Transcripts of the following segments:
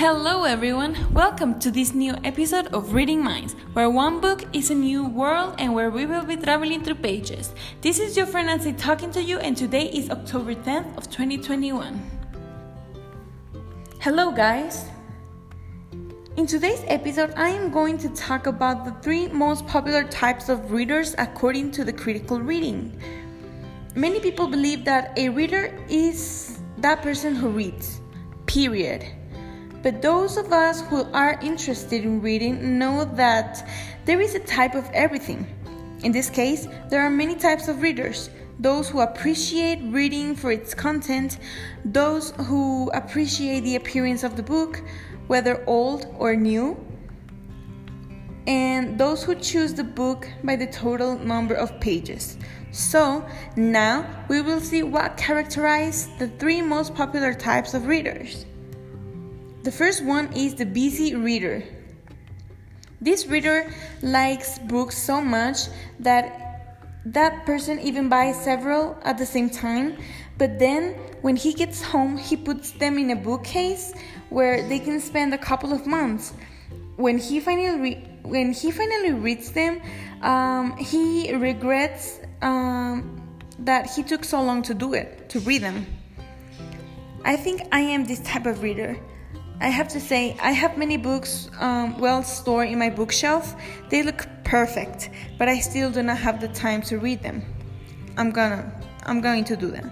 Hello, everyone. Welcome to this new episode of Reading Minds, where one book is a new world and where we will be traveling through pages. This is your friend Nancy talking to you, and today is October 10th of 2021. Hello, guys. In today's episode, I am going to talk about the three most popular types of readers according to the critical reading. Many people believe that a reader is that person who reads, period. But those of us who are interested in reading know that there is a type of everything. In this case, there are many types of readers those who appreciate reading for its content, those who appreciate the appearance of the book, whether old or new, and those who choose the book by the total number of pages. So, now we will see what characterize the three most popular types of readers. The first one is the busy reader. This reader likes books so much that that person even buys several at the same time, but then when he gets home, he puts them in a bookcase where they can spend a couple of months. When he finally when he finally reads them, um, he regrets um, that he took so long to do it, to read them. I think I am this type of reader. I have to say, I have many books um, well stored in my bookshelf. They look perfect, but I still do not have the time to read them. I'm gonna, I'm going to do that.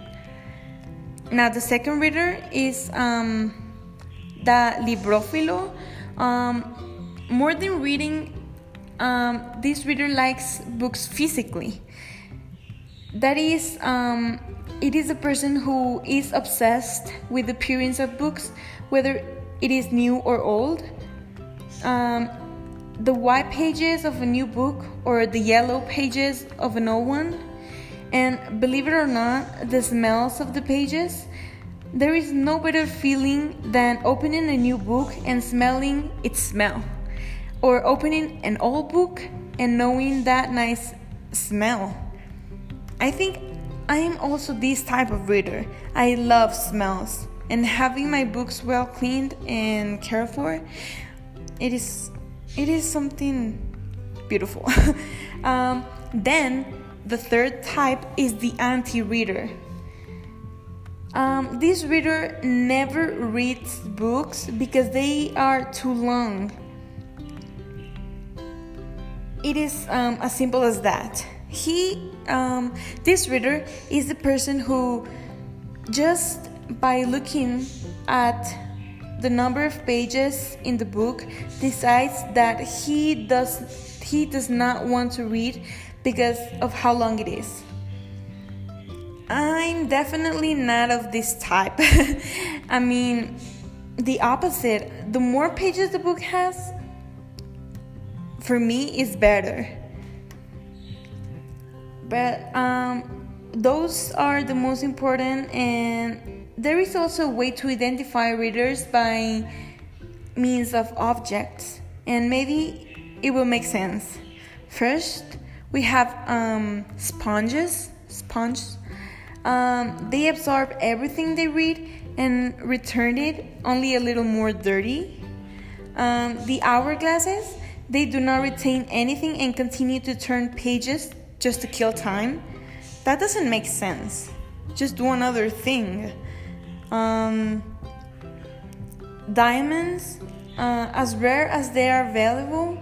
Now, the second reader is um, the librofilo. Um, more than reading, um, this reader likes books physically. That is, um, it is a person who is obsessed with the appearance of books, whether it is new or old. Um, the white pages of a new book or the yellow pages of an old one. And believe it or not, the smells of the pages. There is no better feeling than opening a new book and smelling its smell, or opening an old book and knowing that nice smell. I think I am also this type of reader. I love smells and having my books well cleaned and cared for it is it is something beautiful. Um, then the third type is the anti-reader. Um, this reader never reads books because they are too long. It is um, as simple as that. He um, this reader is the person who just by looking at the number of pages in the book decides that he does he does not want to read because of how long it is. I'm definitely not of this type. I mean the opposite. The more pages the book has for me is better. But um those are the most important and there is also a way to identify readers by means of objects, and maybe it will make sense. First, we have um, sponges. Sponges. Um, they absorb everything they read and return it only a little more dirty. Um, the hourglasses, they do not retain anything and continue to turn pages just to kill time. That doesn't make sense. Just do another thing. Um, diamonds, uh, as rare as they are valuable,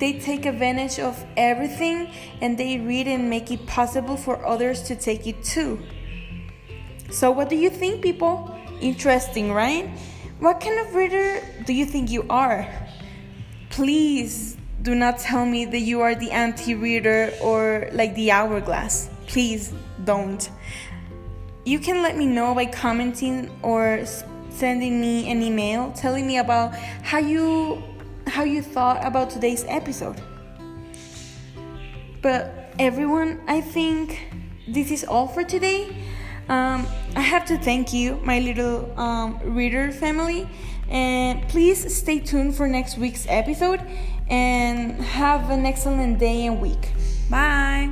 they take advantage of everything and they read and make it possible for others to take it too. So, what do you think, people? Interesting, right? What kind of reader do you think you are? Please do not tell me that you are the anti reader or like the hourglass. Please don't you can let me know by commenting or sending me an email telling me about how you how you thought about today's episode. But everyone, I think this is all for today. Um, I have to thank you, my little um, reader family, and please stay tuned for next week's episode and have an excellent day and week. Bye.